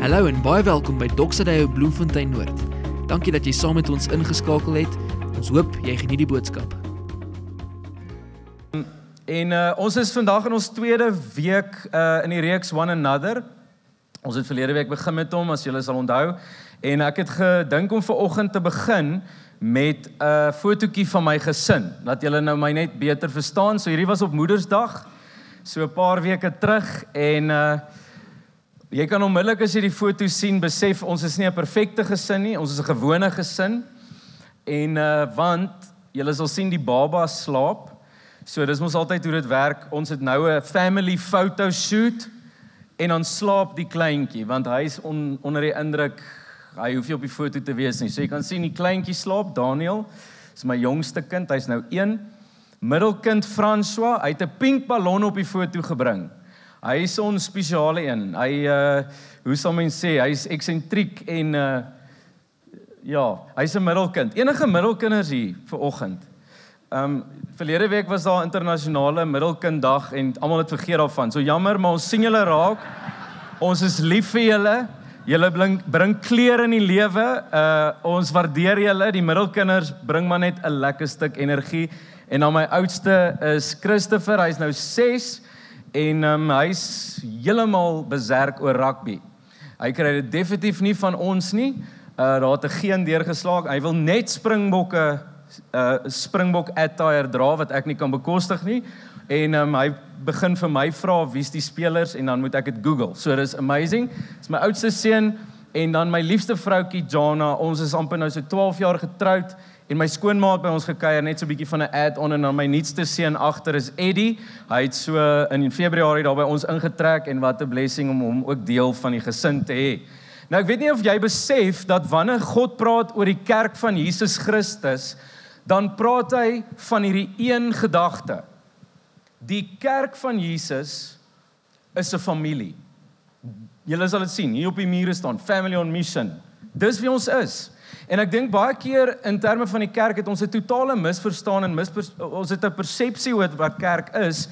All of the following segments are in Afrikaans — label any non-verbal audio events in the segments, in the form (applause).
Hallo en baie welkom by Doxaday Bloemfontein Noord. Dankie dat jy saam met ons ingeskakel het. Ons hoop jy geniet die boodskap. En uh, ons is vandag in ons tweede week uh, in die reeks One Another. Ons het verlede week begin met hom as julle sal onthou. En ek het gedink om ver oggend te begin met 'n uh, fotootjie van my gesin, dat julle nou my net beter verstaan. So hierdie was op Moedersdag, so 'n paar weke terug en uh Jy kan onmiddellik as jy die foto sien besef ons is nie 'n perfekte gesin nie, ons is 'n gewone gesin. En uh want julle sal sien die baba slaap. So dis mos altyd hoe dit werk. Ons het nou 'n family photo shoot en dan slaap die kleintjie want hy's on, onder die indruk hy hoef nie op die foto te wees nie. So jy kan sien die kleintjie slaap, Daniel. Dis my jongste kind, hy's nou 1. Middelkind François, hy het 'n pink ballon op die foto gebring. Hy is 'n spesiale een. Hy uh hoe sal mens sê, hy's eksentriek en uh ja, hy's 'n middelkind. Enige middelkinders hier vir oggend. Um verlede week was daar internasionale middelkinddag en almal het vergeet daarvan. So jammer, maar ons sien julle raak. Ons is lief vir julle. Julle bring bring kleur in die lewe. Uh ons waardeer julle. Die middelkinders bring maar net 'n lekker stuk energie. En dan my oudste is Christopher. Hy's nou 6 en um, hy's heeltemal beserk oor rugby. Hy kry dit definitief nie van ons nie. Uh daar het 'n geen deurgeslaag. Hy wil net Springbokke uh Springbok attire dra wat ek nie kan bekostig nie. En um, hy begin vir my vra wie's die spelers en dan moet ek dit Google. So dis amazing. Dis my oudste seun en dan my liefste vroutjie Jana. Ons is amper nou so 12 jaar getroud En my skoonmaat by ons gekuier net so 'n bietjie van 'n add-on en dan my nuutste seun agter is Eddie. Hy het so in Februarie daar by ons ingetrek en wat 'n blessing om hom ook deel van die gesin te hê. Nou ek weet nie of jy besef dat wanneer God praat oor die kerk van Jesus Christus, dan praat hy van hierdie een gedagte. Die kerk van Jesus is 'n familie. Julle sal dit sien hier op die mure staan, family on mission. Dis wie ons is. En ek dink baie keer in terme van die kerk het ons 'n totale misverstaan en mispers, ons het 'n persepsie oor wat kerk is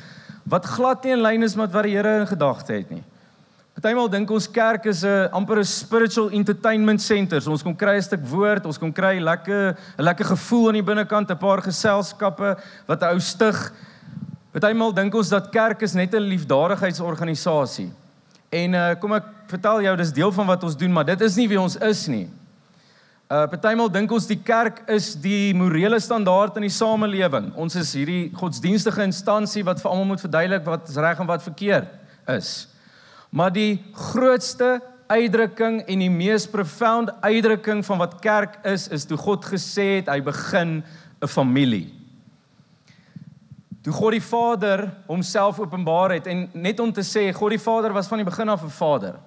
wat glad nie in lyn is met wat die Here in gedagte het nie. Partymal dink ons kerk is 'n amper 'n spiritual entertainment center. So ons kom kry 'n stuk woord, ons kom kry lekker 'n lekker gevoel aan die binnekant, 'n paar geselskappe wat 'n ou stig. Partymal dink ons dat kerk is net 'n liefdadigheidsorganisasie. En uh, kom ek vertel jou, dis deel van wat ons doen, maar dit is nie wie ons is nie. Uh partymal dink ons die kerk is die morele standaard in die samelewing. Ons is hierdie godsdienstige instansie wat vir almal moet verduidelik wat reg en wat verkeerd is. Maar die grootste uitdrukking en die mees profound uitdrukking van wat kerk is is toe God gesê het hy begin 'n familie. Toe God die Vader homself openbaar het en net om te sê God die Vader was van die begin af 'n Vader.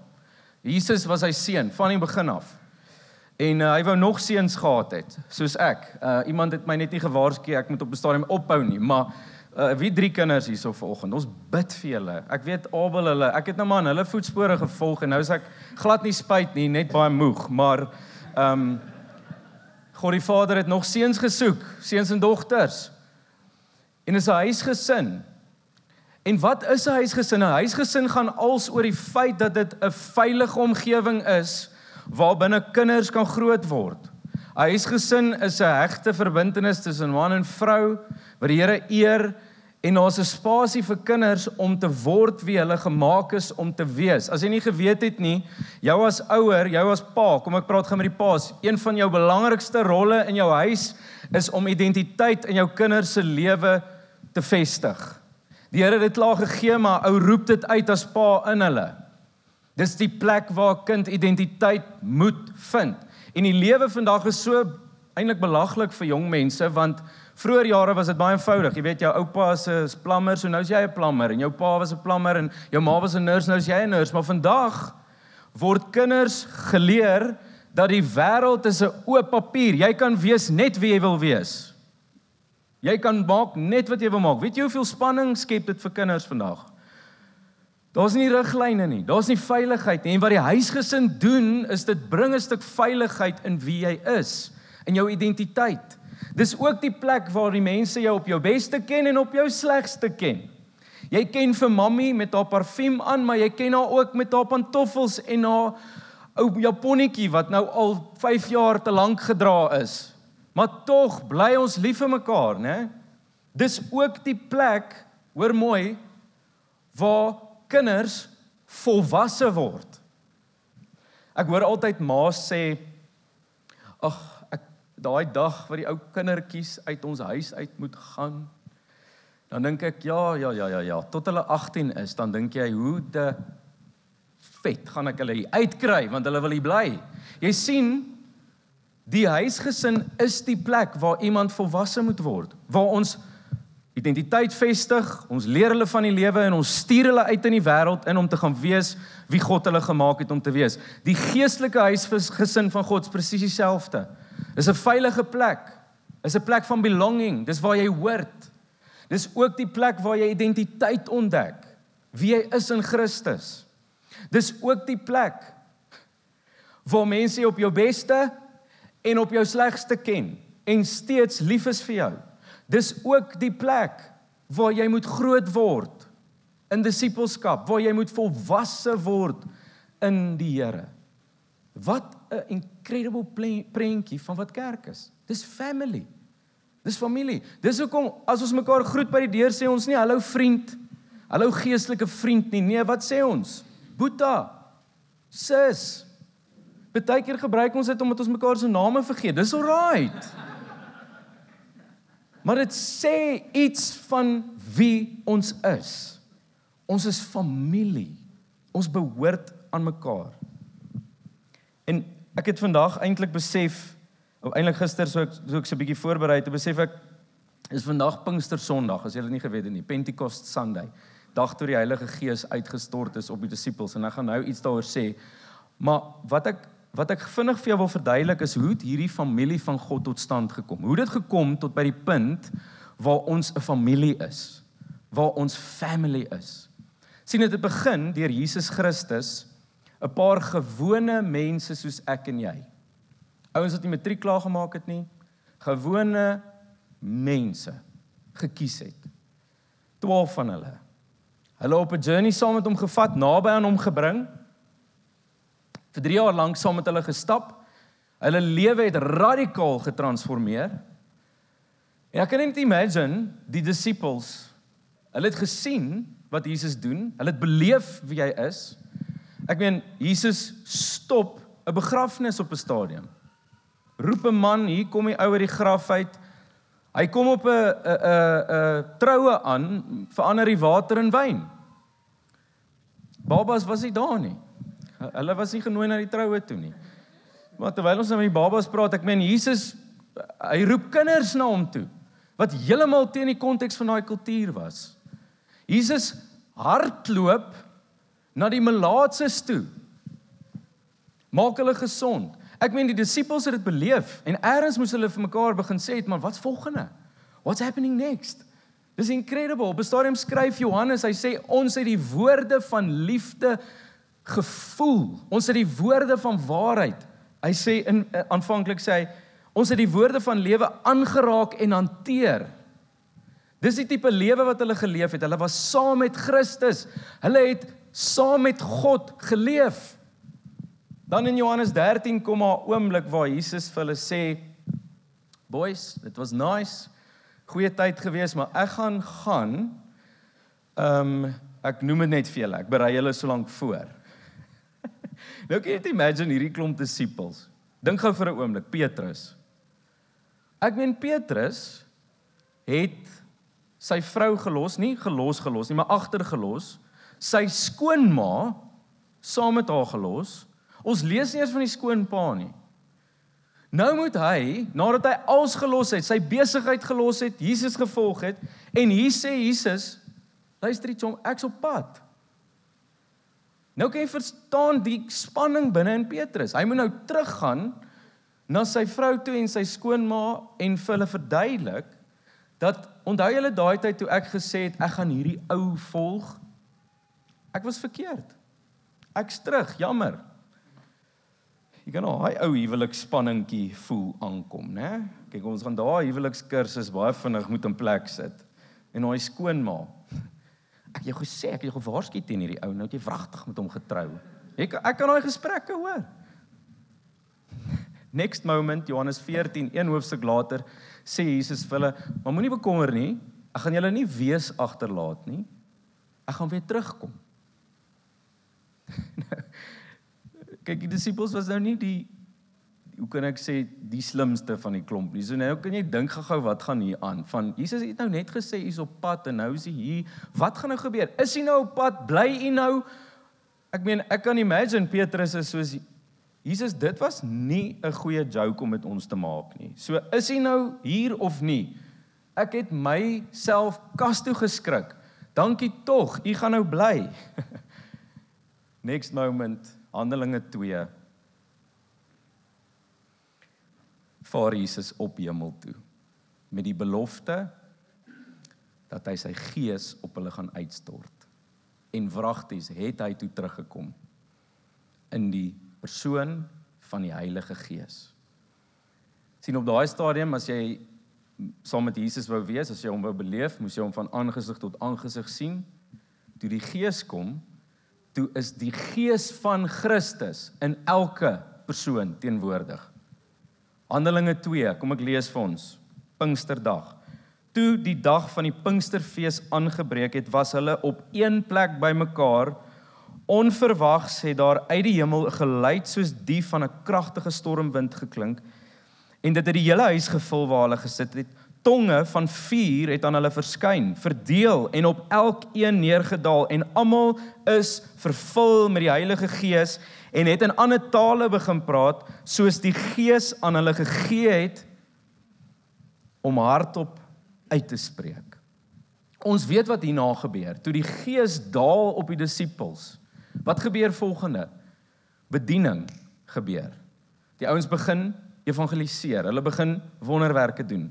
Jesus was sy seun van die begin af. En uh, hy wou nog seuns gehad het, soos ek. Uh iemand het my net nie gewaarsku ek moet op 'n stadium ophou nie, maar uh wie drie kinders hierso vanoggend. Ons bid vir julle. Ek weet Abel hulle, ek het nou maar in hulle voetspore gevolg en nou is ek glad nie spyt nie, net baie moeg, maar ehm um, God die Vader het nog seuns gesoek, seuns en dogters. En is 'n huisgesin. En wat is 'n huisgesin? 'n Huisgesin gaan als oor die feit dat dit 'n veilige omgewing is waar binne kinders kan groot word. 'n Huisgesin is 'n hegte verbintenis tussen man en vrou wat die Here eer en daar's 'n spasie vir kinders om te word wie hulle gemaak is om te wees. As jy nie geweet het nie, jou as ouer, jou as pa, kom ek praat gaan met die paas, een van jou belangrikste rolle in jou huis is om identiteit in jou kinders se lewe te vestig. Die Here het dit klaar gegee, maar ou roep dit uit as pa in hulle. Dis die plek waar 'n kind identiteit moet vind. En die lewe vandag is so eintlik belaglik vir jong mense want vroeër jare was dit baie eenvoudig. Jy weet jou oupa is 'n plammer, so nou is jy 'n plammer en jou pa was 'n plammer en jou ma was 'n nurse, nou is jy 'n nurse, maar vandag word kinders geleer dat die wêreld is 'n oop papier. Jy kan wees net wie jy wil wees. Jy kan maak net wat jy wil maak. Weet jy hoeveel spanning skep dit vir kinders vandag? Daar's nie riglyne nie. Daar's nie veiligheid nie. En wat die huisgesin doen is dit bring 'n stuk veiligheid in wie jy is, in jou identiteit. Dis ook die plek waar die mense jou op jou beste ken en op jou slegste ken. Jy ken vir mammie met haar parfuum aan, maar jy ken haar ook met haar pantoffels en haar ou japonnetjie wat nou al 5 jaar te lank gedra is. Maar tog bly ons lief vir mekaar, né? Dis ook die plek, hoor mooi, waar kinders volwasse word. Ek hoor altyd ma's sê ag ek daai dag wat die ou kindertjies uit ons huis uit moet gaan dan dink ek ja ja ja ja ja tot hulle 18 is dan dink jy hoe de vet gaan ek hulle uitkry want hulle wil hier bly. Jy sien die huisgesin is die plek waar iemand volwasse moet word, waar ons identiteit vestig, ons leer hulle van die lewe en ons stuur hulle uit in die wêreld in om te gaan wees wie God hulle gemaak het om te wees. Die geestelike huisgesin van God is presies dieselfde. Dis 'n veilige plek. Dis 'n plek van belonging. Dis waar jy hoort. Dis ook die plek waar jy identiteit ontdek, wie jy is in Christus. Dis ook die plek waar mense op jou beste en op jou slegste ken en steeds lief is vir jou. Dis ook die plek waar jy moet groot word in disippelskap, waar jy moet volwasse word in die Here. Wat 'n incredible prentjie van wat kerk is. Dis family. Dis familie. Dis hoekom as ons mekaar groet by die deur sê ons nie hallo vriend, hallo geestelike vriend nie. Nee, wat sê ons? Boeta. Sis. Partykeer gebruik ons dit omdat ons mekaar se name vergeet. Dis alright. Maar dit sê iets van wie ons is. Ons is familie. Ons behoort aan mekaar. En ek het vandag eintlik besef, of eintlik gister so ek so ek so 'n bietjie voorberei het, besef ek is vandag Pinkster Sondag, as jy dit nie geweet het nie, Pentecost Sunday. Dag toe die Heilige Gees uitgestort is op die disippels en ek gaan nou iets daaroor sê. Maar wat ek wat ek vinnig vir jou wil verduidelik is hoe hierdie familie van God tot stand gekom. Hoe dit gekom tot by die punt waar ons 'n familie is, waar ons family is. sien dit het begin deur Jesus Christus, 'n paar gewone mense soos ek en jy. Ouens wat nie matriek klaar gemaak het nie, gewone mense gekies het. 12 van hulle. Hulle op 'n journey saam met hom gevat, naby aan hom gebring vir 3 jaar lank saam met hulle gestap. Hulle lewe het radikaal getransformeer. En ek kan net imagine die disippels. Hulle het gesien wat Jesus doen. Hulle het beleef wie hy is. Ek meen Jesus stop 'n begrafnis op 'n stadium. Roep 'n man, hier kom die ou uit die graf uit. Hy kom op 'n 'n 'n troue aan, verander die water in wyn. Babas was nie daar nie. Hulle was nie genooi na die troue toe nie. Maar terwyl ons nou met die babas praat, ek meen Jesus hy roep kinders na hom toe wat heeltemal teen die konteks van daai kultuur was. Jesus hardloop na die melaatses toe. Maak hulle gesond. Ek meen die disippels het dit beleef en eers moes hulle vir mekaar begin sê, "Maar wat's volgende? What's happening next?" Dis incredible. Op 'n stadium skryf Johannes, hy sê ons het die woorde van liefde gevoel. Ons het die woorde van waarheid. Hy sê in uh, aanvanklik sê hy ons het die woorde van lewe aangeraak en hanteer. Dis die tipe lewe wat hulle geleef het. Hulle was saam met Christus. Hulle het saam met God geleef. Dan in Johannes 13 kom 'n oomblik waar Jesus vir hulle sê: "Boys, dit was nice. Goeie tyd gewees, maar ek gaan gaan. Ehm um, ek noem dit net vir julle. Ek berei julle so lank voor." Nou kan jy net imagine hierdie klomp disippels. Dink gou vir 'n oomblik, Petrus. Ek meen Petrus het sy vrou gelos, nie gelos gelos nie, maar agtergelos, sy skoonma saam met haar gelos. Ons lees nie eers van die skoonpa nie. Nou moet hy, nadat hy alles gelos het, sy besigheid gelos het, Jesus gevolg het en hier sê Jesus, luister iets om ek's op pad. Nou kan jy verstaan die spanning binne in Petrus. Hy moet nou teruggaan na sy vrou toe en sy skoonma en vir hulle verduidelik dat onthou julle daai tyd toe ek gesê het ek gaan hierdie ou volg. Ek was verkeerd. Ek's terug, jammer. Jy kan al hy ou huwelikspanningkie voel aankom, né? Kyk, ons gaan daai huwelikskursus baie vinnig moet in plek sit. En hy skoonma. Ek jou gesê, ek het jou gewaarsku teen hierdie ou, nou het jy wragtig met hom getrou. Ek ek kan daai gesprekke hoor. Next moment Johannes 14, een hoofstuk later, sê Jesus vir hulle, "Maar moenie bekommer nie, ek gaan julle nie wees agterlaat nie. Ek gaan weer terugkom." (laughs) Kyk, die disippels was nou nie die hoe kan ek sê die slimste van die klomp nie. So nou kan jy dink gou-gou wat gaan hier aan. Van Jesus het nou net gesê hy's op pad en nou is hy hier. Wat gaan nou gebeur? Is hy nou op pad? Bly hy nou? Ek meen, ek kan imagine Petrus is soos Jesus, dit was nie 'n goeie joke om met ons te maak nie. So is hy nou hier of nie? Ek het myself kas toe geskrik. Dankie tog, u gaan nou bly. (laughs) Next moment, Handelinge 2. Vaar Jesus op hemel toe met die belofte dat hy sy gees op hulle gaan uitstort. En wragties het hy toe teruggekom in die persoon van die Heilige Gees. sien op daai stadium as jy saam met Jesus wou wees, as jy hom wou beleef, moes jy hom van aangesig tot aangesig sien. Toe die Gees kom, toe is die Gees van Christus in elke persoon teenwoordig. Handelinge 2, kom ek lees vir ons. Pinksterdag. Toe die dag van die Pinksterfees aangebreek het, was hulle op een plek bymekaar. Onverwags het daar uit die hemel 'n geluid soos die van 'n kragtige stormwind geklink en dit het die hele huis gevul waar hulle gesit het. Tonge van vuur het aan hulle verskyn, verdeel en op elkeen neergedaal en almal is vervul met die Heilige Gees en het in ander tale begin praat soos die Gees aan hulle gegee het om hardop uit te spreek. Ons weet wat hierna gebeur. Toe die Gees daal op die disippels, Wat gebeur volgende? Bediening gebeur. Die ouens begin evangeliseer. Hulle begin wonderwerke doen.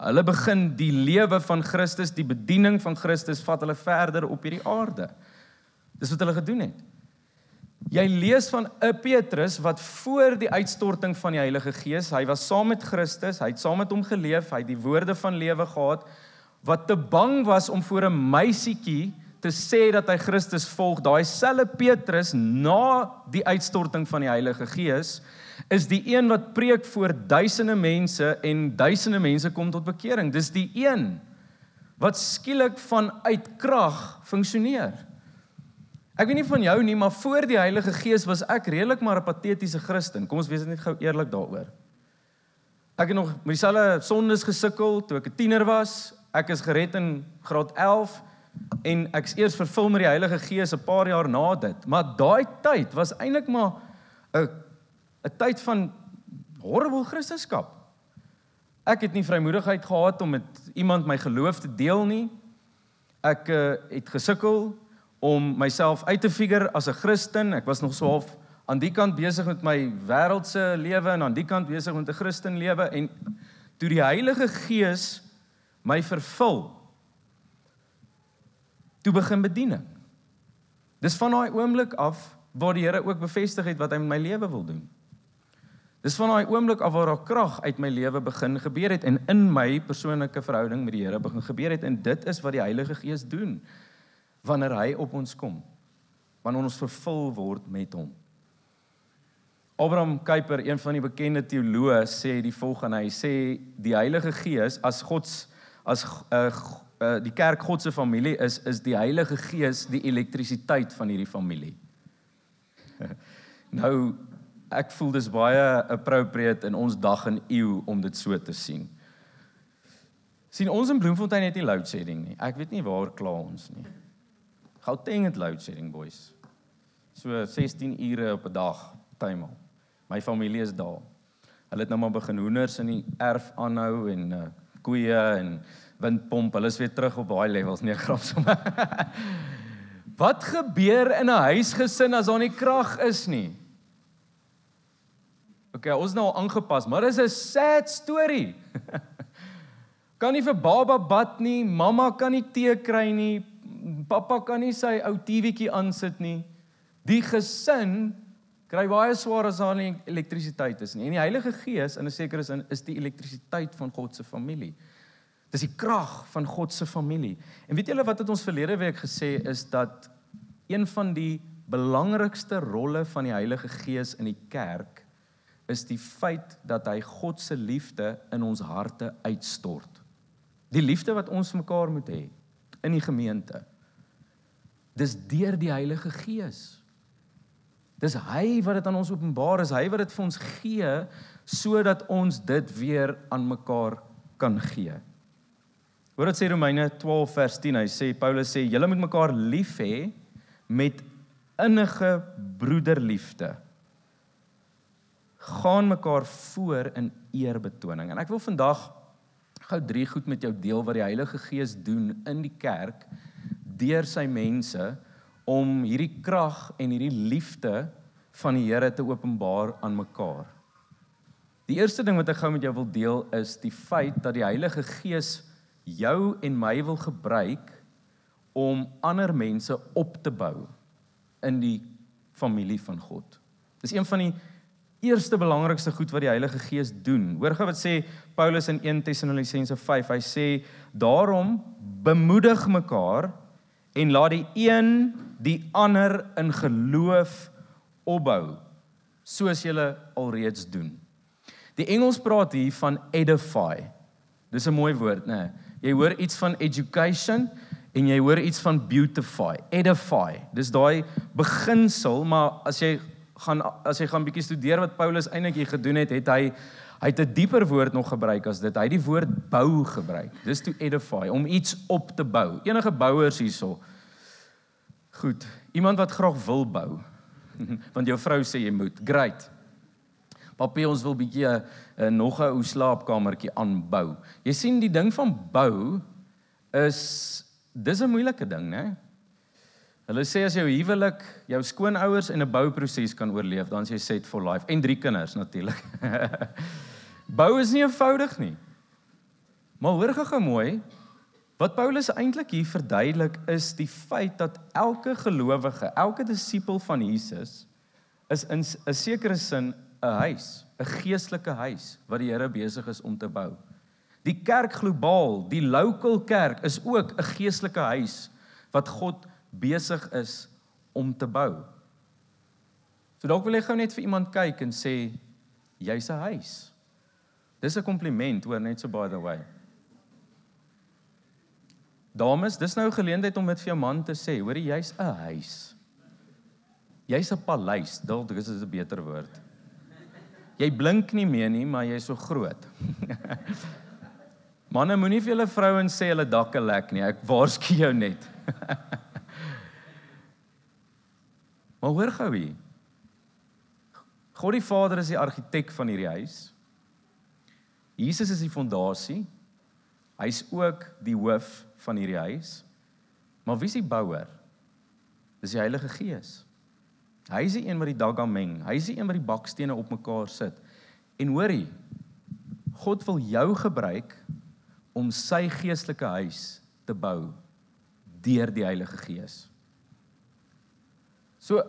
Hulle begin die lewe van Christus, die bediening van Christus vat hulle verder op hierdie aarde. Dis wat hulle gedoen het. Jy lees van 'n Petrus wat voor die uitstorting van die Heilige Gees, hy was saam met Christus, hy het saam met hom geleef, hy het die woorde van lewe gehad, wat te bang was om voor 'n meisietjie te sê dat hy Christus volg, daai selfe Petrus na die uitstorting van die Heilige Gees is die een wat preek voor duisende mense en duisende mense kom tot bekering. Dis die een wat skielik vanuit krag funksioneer. Ek weet nie van jou nie, maar voor die Heilige Gees was ek redelik maar 'n patetiese Christen. Kom ons wees net gou eerlik daaroor. Ek het nog met dieselfde sondes gesukkel toe ek 'n tiener was. Ek is gered in graad 11 en ek's eers vervul met die Heilige Gees 'n paar jaar na dit. Maar daai tyd was eintlik maar 'n 'n tyd van horrible Christendom. Ek het nie vrymoedigheid gehad om met iemand my geloof te deel nie. Ek uh, het gesukkel om myself uit te figure as 'n Christen. Ek was nog so half aan die kant besig met my wêreldse lewe en aan die kant besig met 'n Christen lewe en toe die Heilige Gees my vervul toe begin bediening. Dis van daai oomblik af waar die Here ook bevestig het wat hy met my lewe wil doen. Dis van daai oomblik af waar daar krag uit my lewe begin gebeur het en in my persoonlike verhouding met die Here begin gebeur het en dit is wat die Heilige Gees doen wanneer hy op ons kom. Wanneer ons vervul word met hom. Abraham Kuyper, een van die bekende teoloë, sê die volgende, hy sê die Heilige Gees as God as 'n uh, eh, uh, die kerk God se familie is is die Heilige Gees die elektrisiteit van hierdie familie. (laughs) nou ek voel dis baie appropriate in ons dag en eeu om dit so te sien. sien ons in Bloemfontein het nie load shedding nie. Ek weet nie waar kla ons nie. Gauteng het load shedding boys. So 16 ure op 'n dag al. My familie is daar. Hulle het nou maar begin hoenders in die erf aanhou en uh, koeie en windpomp. Hulle is weer terug op daai levels, nee grap sommer. (laughs) Wat gebeur in 'n huisgesin as daar nie krag is nie? OK, ons nou aangepas, maar dis 'n sad story. (laughs) kan nie vir baba bad nie, mamma kan nie tee kry nie, pappa kan nie sy ou TV'tjie aansit nie. Die gesin kry baie swaar as daar nie elektrisiteit is nie. En die Heilige Gees in 'n sekere sin is die elektrisiteit van God se familie. Dis die krag van God se familie. En weet julle wat het ons verlede week gesê is dat een van die belangrikste rolle van die Heilige Gees in die kerk is die feit dat hy God se liefde in ons harte uitstort. Die liefde wat ons mekaar moet hê in die gemeente. Dis deur die Heilige Gees. Dis hy wat dit aan ons openbaar, is hy wat dit vir ons gee sodat ons dit weer aan mekaar kan gee. Hoor wat sê Romeine 12 vers 10. Hy sê Paulus sê julle moet mekaar lief hê met innige broederliefde. Gaan mekaar voor in eerbetoning. En ek wil vandag gou drie goed met jou deel wat die Heilige Gees doen in die kerk deur sy mense om hierdie krag en hierdie liefde van die Here te openbaar aan mekaar. Die eerste ding wat ek gou met jou wil deel is die feit dat die Heilige Gees jou en my wil gebruik om ander mense op te bou in die familie van God. Dis een van die eerste belangrikste goed wat die Heilige Gees doen. Hoor gou wat sê Paulus in 1 Tessalonisense 5. Hy sê daarom bemoedig mekaar en laat die een die ander in geloof opbou soos julle alreeds doen. Die Engels praat hier van edify. Dis 'n mooi woord, né? Jy hoor iets van education en jy hoor iets van beautify. Edify. Dis daai beginsel, maar as jy gaan as jy gaan bietjie studeer wat Paulus eintlik hier gedoen het, het hy hy het 'n dieper woord nog gebruik as dit. Hy het die woord bou gebruik. Dis to edify, om iets op te bou. Enige bouers hierso. Goed, iemand wat graag wil bou. (laughs) Want jou vrou sê jy moet. Great. Papie, ons wil bietjie 'n uh, uh, nog 'n ou slaapkamertjie aanbou. Jy sien die ding van bou is dis 'n moeilike ding, né? Hulle sê as jou huwelik, jou skoonouers en 'n bouproses kan oorleef, dan is jy set for life en drie kinders natuurlik. (laughs) Bou is nie eenvoudig nie. Maar hoor gou mooi, wat Paulus eintlik hier verduidelik is die feit dat elke gelowige, elke disipel van Jesus is in 'n sekere sin 'n huis, 'n geestelike huis wat die Here besig is om te bou. Die kerk globaal, die local kerk is ook 'n geestelike huis wat God besig is om te bou. So dalk wil ek gou net vir iemand kyk en sê jy's 'n huis. Dis 'n kompliment hoor net so by the way. Dames, dis nou 'n geleentheid om dit vir jou man te sê, hoor jy's 'n huis. Jy's 'n paleis, dalk dis 'n beter woord. Jy blink nie meer nie, maar jy's so groot. (laughs) Manne moenie vir julle vrouens sê hulle dakke lek nie. Ek waarsku jou net. (laughs) Maar hoor gou hier. God die Vader is die argitek van hierdie huis. Jesus is die fondasie. Hy's ook die hoof van hierdie huis. Maar wie is die bouer? Dis die Heilige Gees. Hy is die een wat die dagga meng. Hy is die een wat die bakstene op mekaar sit. En hoorie, God wil jou gebruik om sy geestelike huis te bou deur die Heilige Gees. So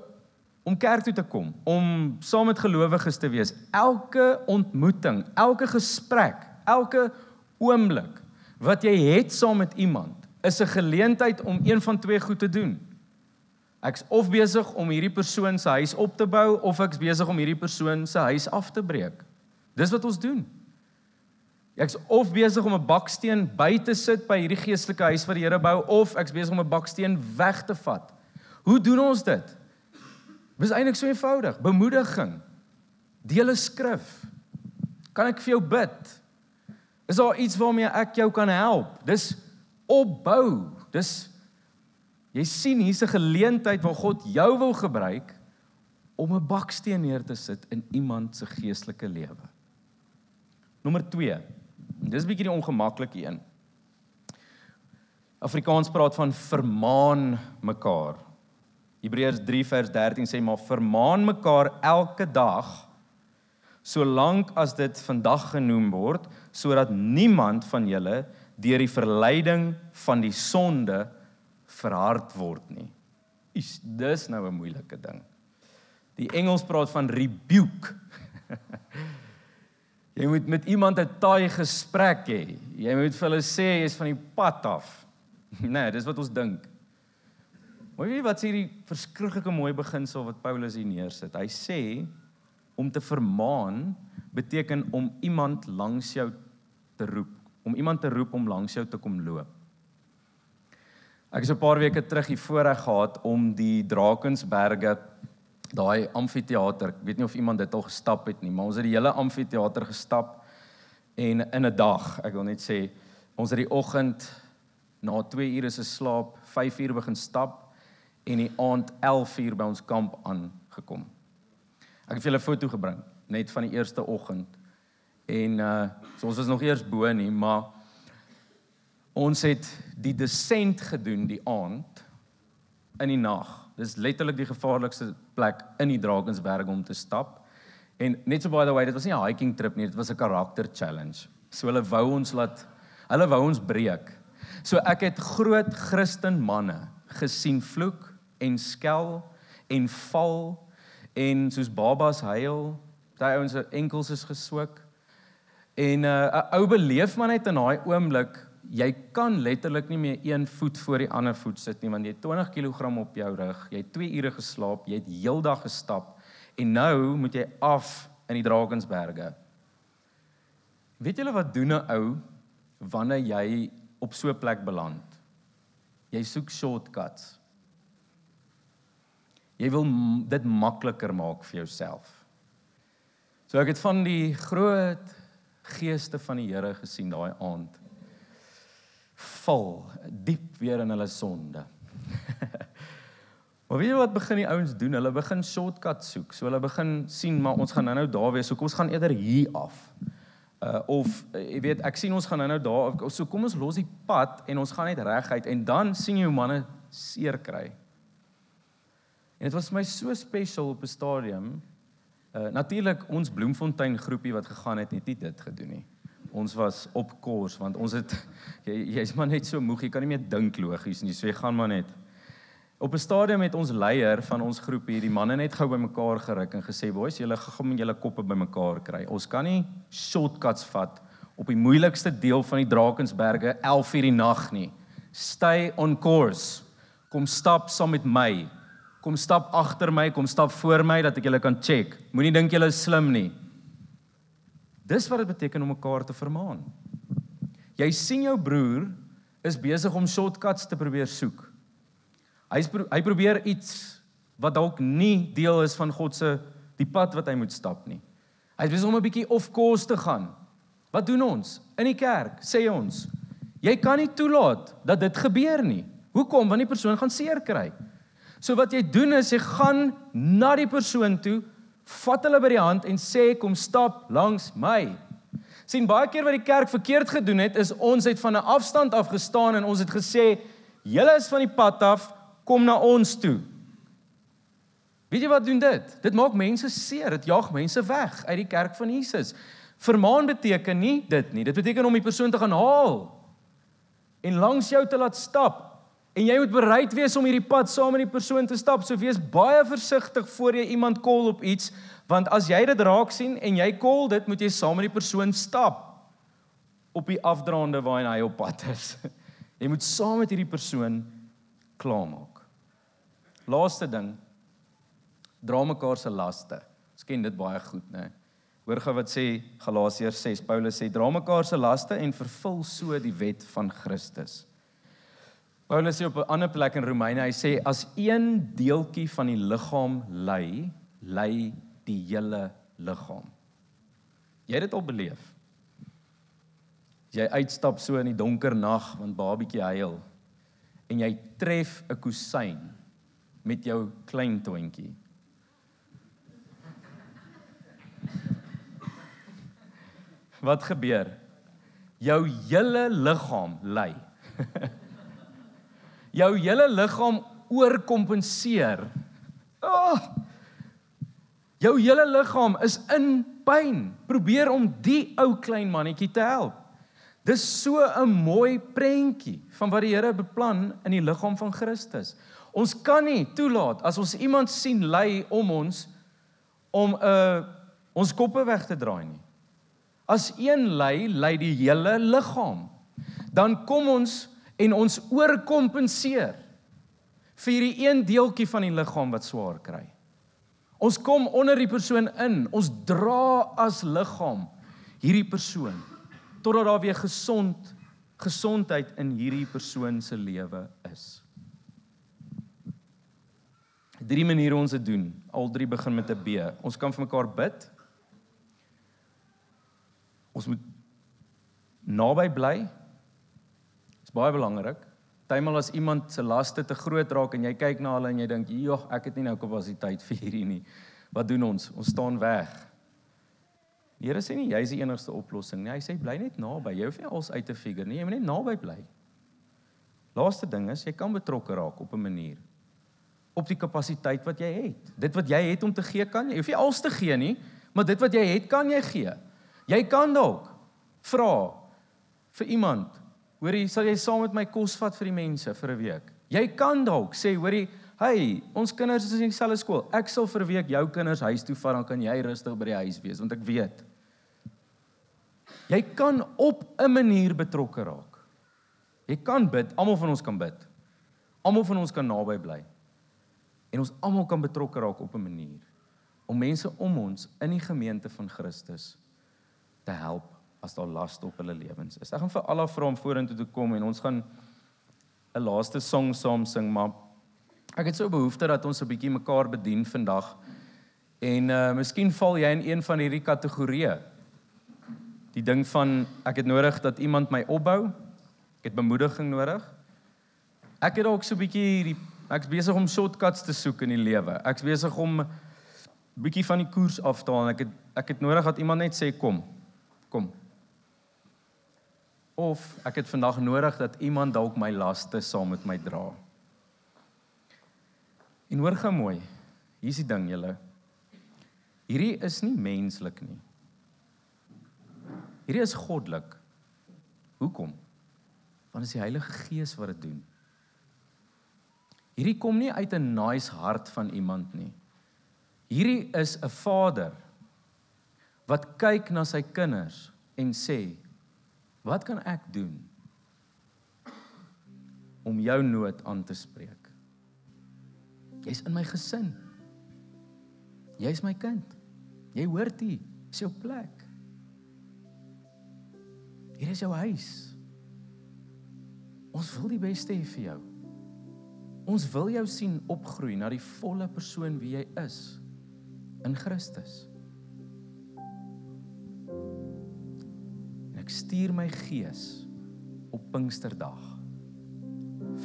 om kerk toe te kom, om saam met gelowiges te wees, elke ontmoeting, elke gesprek, elke oomblik wat jy het saam met iemand, is 'n geleentheid om een van twee goed te doen. Ek's of besig om hierdie persoon se huis op te bou of ek's besig om hierdie persoon se huis af te breek. Dis wat ons doen. Ek's of besig om 'n baksteen by te sit by hierdie geestelike huis wat die Here bou of ek's besig om 'n baksteen weg te vat. Hoe doen ons dit? Dit is eintlik so eenvoudig. Bemoediging. Deel 'n skrif. Kan ek vir jou bid? Is daar iets waarmee ek jou kan help? Dis opbou. Dis jy sien hier's 'n geleentheid waar God jou wil gebruik om 'n baksteen neer te sit in iemand se geestelike lewe. Nommer 2. Dis 'n bietjie die ongemaklike een. Afrikaans praat van vermaan mekaar. Hebreërs 3 vers 13 sê maar vermaan mekaar elke dag solank as dit vandag genoem word sodat niemand van julle deur die verleiding van die sonde verhard word nie. Is dis nou 'n moeilike ding. Die Engels praat van rebuke. (laughs) jy moet met iemand 'n taai gesprek hê. Jy moet vir hulle sê jy's van die pad af. (laughs) nee, dis wat ons dink. Maar weet jy wat is hierdie verskriklike mooi beginsel wat Paulus hier neersit? Hy sê om te vermaan beteken om iemand langs jou te roep, om iemand te roep om langs jou te kom loop. Ek het 'n paar weke terug hier voorreg gehad om die Drakensberge daai amfitheater, ek weet nie of iemand dit al gestap het nie, maar ons het die hele amfitheater gestap en in 'n dag, ek wil net sê, ons het die oggend na 2 ure se slaap, 5 uur begin stap en die aand 11 uur by ons kamp aangekom. Ek het vir julle 'n foto gebring net van die eerste oggend. En uh so ons was nog eers bo nie, maar ons het die descent gedoen die aand in die nag. Dis letterlik die gevaarlikste plek in die Drakensberg om te stap. En net so by the way, dit was nie 'n hiking trip nie, dit was 'n karakter challenge. So hulle wou ons laat hulle wou ons breek. So ek het groot Christen manne gesien vloek en skel en val en soos babas huil, daai ouens se enkels is geswik. En uh, 'n uh, ou beleef maar net in daai oomblik, jy kan letterlik nie meer een voet voor die ander voet sit nie want jy het 20 kg op jou rug, jy het 2 ure geslaap, jy het heeldag gestap en nou moet jy af in die Drakensberge. Weet julle wat doen 'n ou wanneer jy op so 'n plek beland? Jy soek shortcuts. Jy wil dit makliker maak vir jouself. So ek het van die groot geeste van die Here gesien daai aand. Val diep weer in hulle sonde. (laughs) maar weet jy wat begin die ouens doen? Hulle begin shortcuts soek. So hulle begin sien maar ons gaan nou-nou daar wees. So kom ons gaan eerder hier af. Uh of jy weet ek sien ons gaan nou-nou daar so kom ons los die pad en ons gaan net reguit en dan sien jy hoe manne seer kry. En dit was vir my so special op 'n stadium. Uh natuurlik ons Bloemfontein groepie wat gegaan het, het nie dit gedoen nie. Ons was op koers want ons het (laughs) jy jy's maar net so moeg, jy kan nie meer dink logies nie. So jy gaan maar net. Op 'n stadium het ons leier van ons groep hier die manne net gou bymekaar geruk en gesê: "Boys, julle gaan met julle koppe bymekaar kry. Ons kan nie shortcuts vat op die moeilikste deel van die Drakensberge 11:00 in die nag nie. Stay on course. Kom stap saam met my kom stap agter my, kom stap voor my dat ek julle kan check. Moenie dink julle is slim nie. Dis wat dit beteken om mekaar te vermaan. Jy sien jou broer is besig om shortcuts te probeer soek. Hy's hy probeer iets wat dalk nie deel is van God se die pad wat hy moet stap nie. Hy's besig om 'n bietjie off course te gaan. Wat doen ons? In die kerk sê ons, jy kan nie toelaat dat dit gebeur nie. Hoekom? Want die persoon gaan seer kry. So wat jy doen is jy gaan na die persoon toe, vat hulle by die hand en sê kom stap langs my. sien baie keer wat die kerk verkeerd gedoen het is ons het van 'n afstand af gestaan en ons het gesê julle is van die pad af, kom na ons toe. Weet jy wat doen dit? Dit maak mense seer, dit jaag mense weg uit die kerk van Jesus. Vermaan beteken nie dit nie. Dit beteken om die persoon te gaan haal en langs jou te laat stap En jy moet bereid wees om hierdie pad saam met die persoon te stap. So wees baie versigtig voor jy iemand kol op iets, want as jy dit raak sien en jy kol dit, moet jy saam met die persoon stap op die afdraande waar hy op pad is. (laughs) Jy moet saam met hierdie persoon klaarmaak. Laaste ding. Dra mekaar se laste. Ons ken dit baie goed, né? Hoor gou wat sê Galasiërs 6. Paulus sê dra mekaar se laste en vervul so die wet van Christus. Paulus sê op 'n ander plek in Romeine, hy sê as een deeltjie van die liggaam ly, ly die hele liggaam. Jy het dit al beleef. Jy uitstap so in die donker nag want babietjie huil en jy tref 'n kusyn met jou klein toontjie. Wat gebeur? Jou hele liggaam ly. (laughs) jou hele liggaam oorkompenseer. Oh, jou hele liggaam is in pyn. Probeer om die ou klein mannetjie te help. Dis so 'n mooi prentjie van wat die Here beplan in die liggaam van Christus. Ons kan nie toelaat as ons iemand sien ly om ons om 'n uh, ons koppe weg te draai nie. As een ly, ly die hele liggaam. Dan kom ons en ons oorkompenseer vir hierdie een deeltjie van die liggaam wat swaar kry. Ons kom onder die persoon in. Ons dra as liggaam hierdie persoon totdat daar weer gesond gesondheid in hierdie persoon se lewe is. Drie maniere ons dit doen. Al drie begin met 'n B. Ons kan vir mekaar bid. Ons moet naby bly. Dit is baie belangrik. Partymal as iemand se laste te groot raak en jy kyk na hulle en jy dink, "Jogg, ek het nie nou kapasiteit vir hierdie nie." Wat doen ons? Ons staan weg. Die Here sê nie jy is die enigste oplossing nie. Hy sê bly net naby. Jy hoef nie als uit te figure nie. Jy moet net naby bly. Laaste ding is jy kan betrokke raak op 'n manier op die kapasiteit wat jy het. Dit wat jy het om te gee kan jy. Jy hoef nie als te gee nie, maar dit wat jy het kan jy gee. Jy kan dalk vra vir iemand Hoorie, sal jy saam met my kos vat vir die mense vir 'n week? Jy kan dalk sê, hoorie, hey, ons kinders is in dieselfde skool. Ek sal vir 'n week jou kinders huis toe vat, dan kan jy rustig by die huis wees, want ek weet. Jy kan op 'n manier betrokke raak. Jy kan bid, almal van ons kan bid. Almal van ons kan naby bly. En ons almal kan betrokke raak op 'n manier om mense om ons in die gemeente van Christus te help as daar laste op hulle lewens is. Ek gaan vir Allah vra om vorentoe te kom en ons gaan 'n laaste song saam sing, maar ek het so behoefte dat ons 'n bietjie mekaar bedien vandag. En uh miskien val jy in een van hierdie kategorieë. Die ding van ek het nodig dat iemand my opbou. Ek het bemoediging nodig. Ek het dalk so 'n bietjie hierdie ek's besig om shortcuts te soek in die lewe. Ek's besig om bietjie van die koers af te haal en ek het ek het nodig dat iemand net sê kom. Kom of ek het vandag nodig dat iemand dalk my laste saam met my dra. En hoor gou mooi. Hier's die ding julle. Hierdie is nie menslik nie. Hierdie is goddelik. Hoekom? Want dit is die Heilige Gees wat dit doen. Hierdie kom nie uit 'n nice hart van iemand nie. Hierdie is 'n Vader wat kyk na sy kinders en sê Wat kan ek doen om jou nood aan te spreek? Jy's in my gesin. Jy's my kind. Jy hoort hier. Dis jou plek. Hier is jou huis. Ons wil die beste hê vir jou. Ons wil jou sien opgroei na die volle persoon wie jy is in Christus. Stuur my gees op Pinksterdag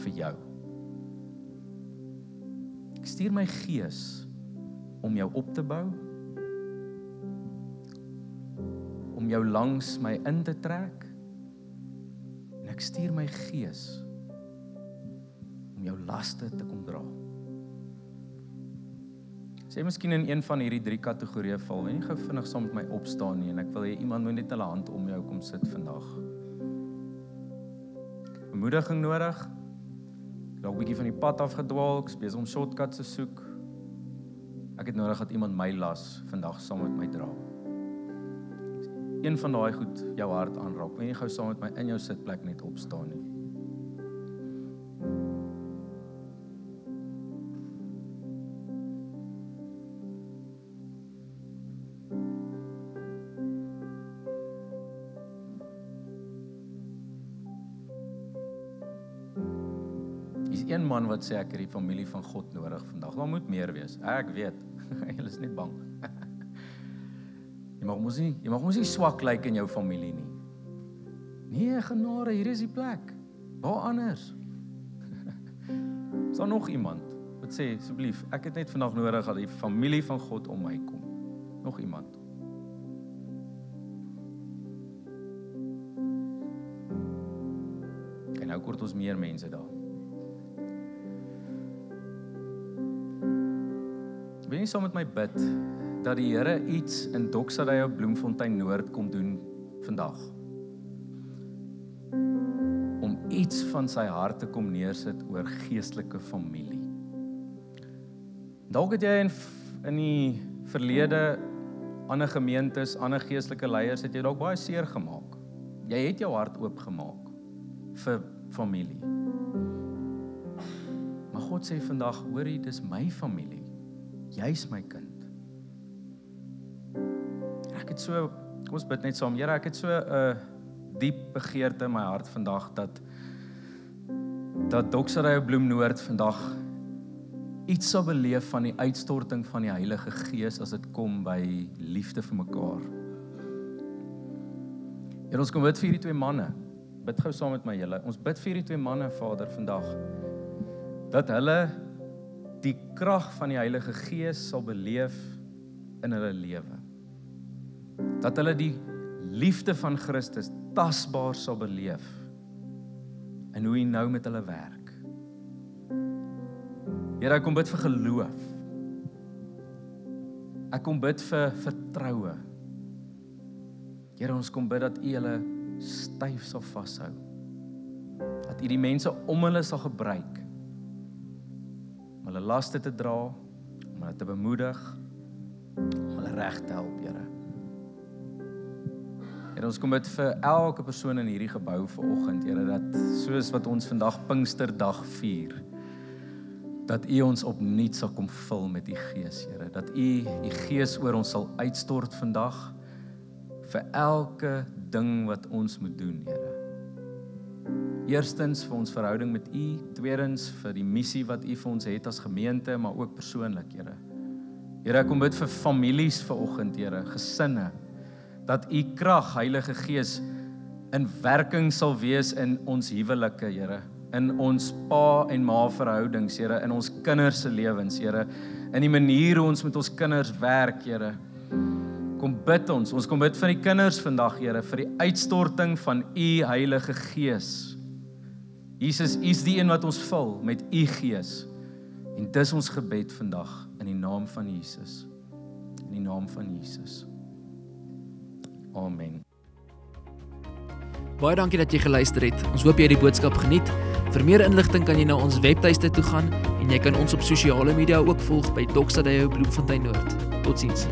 vir jou. Ek stuur my gees om jou op te bou. Om jou langs my in te trek. En ek stuur my gees om jou laste te kom dra. Sê miskien in een van hierdie drie kategorieë val. Wil jy gou vinnig saam met my opstaan nie en ek wil hê iemand moet net hulle hand om jou kom sit vandag. Bemoediging nodig. Dalk 'n bietjie van die pad af gedwaal, ek besig om shortcuts te soek. Ek het nodig dat iemand my las vandag saam met my dra. Een van daai goed jou hart aanraak. Wil jy gou saam met my in jou sitplek net opstaan nie? Een man wat sê ek het die familie van God nodig vandag. Daar moet meer wees. Ek weet. (laughs) Jy is net bang. (laughs) Jy mag mos nie, jy mag mos nie swak lyk like in jou familie nie. Nee, genade, hier is die plek. Waar anders? (laughs) Is daar nog iemand wat sê asseblief, ek het net vandag nodig dat die familie van God om my kom. Nog iemand? En nou kort ons meer mense daar. Jy saam met my bid dat die Here iets in Doxaday op Bloemfontein Noord kom doen vandag? Om iets van sy hart te kom neersit oor geestelike familie. Dalk het jy in in die verlede ander gemeentes, ander geestelike leiers het jy dalk baie seer gemaak. Jy het jou hart oopgemaak vir familie. Maar God sê vandag, hoorie, dis my familie. Jy's my kind. ek het so kom ons bid net saam. Here, ek het so 'n uh, diep begeerte in my hart vandag dat dat Doksary Bloem Noord vandag iets sal beleef van die uitstorting van die Heilige Gees as dit kom by liefde vir mekaar. Here ons kom bid vir hierdie twee manne. Bid gou saam met my julle. Ons bid vir hierdie twee manne Vader vandag dat hulle die krag van die Heilige Gees sal beleef in hulle lewe. Dat hulle die liefde van Christus tasbaar sal beleef en hoe hy nou met hulle werk. Here, ek kom bid vir geloof. Ek kom bid vir vertroue. Here, ons kom bid dat U hulle styf sal vashou. Dat U die mense om hulle sal gebruik om hulle laste te dra, om hulle te bemoedig, om hulle reg te help, Here. Here ons kom bid vir elke persoon in hierdie gebou vanoggend, Here, dat soos wat ons vandag Pinksterdag vier, dat U ons opnuut sal kom vul met U Gees, Here, dat U U Gees oor ons sal uitstort vandag vir elke ding wat ons moet doen, Here. Eerstens vir ons verhouding met U, tweedens vir die missie wat U vir ons het as gemeente, maar ook persoonlik, Here. Here, ek kom bid vir families vanoggend, Here, gesinne, dat u krag Heilige Gees in werking sal wees in ons huwelike, Here, in ons pa en ma verhoudings, Here, in ons kinders se lewens, Here, in die manier hoe ons met ons kinders werk, Here. Kom bid ons, ons kom bid vir die kinders vandag, Here, vir die uitstorting van u Heilige Gees. Jesus, u is die een wat ons vul met u Gees. En dis ons gebed vandag in die naam van Jesus. In die naam van Jesus. Amen. Baie dankie dat jy geluister het. Ons hoop jy het die boodskap geniet. Vir meer inligting kan jy na ons webtuiste toe gaan en jy kan ons op sosiale media ook volg by Doxadeo Bloemfontein Noord. Totsiens.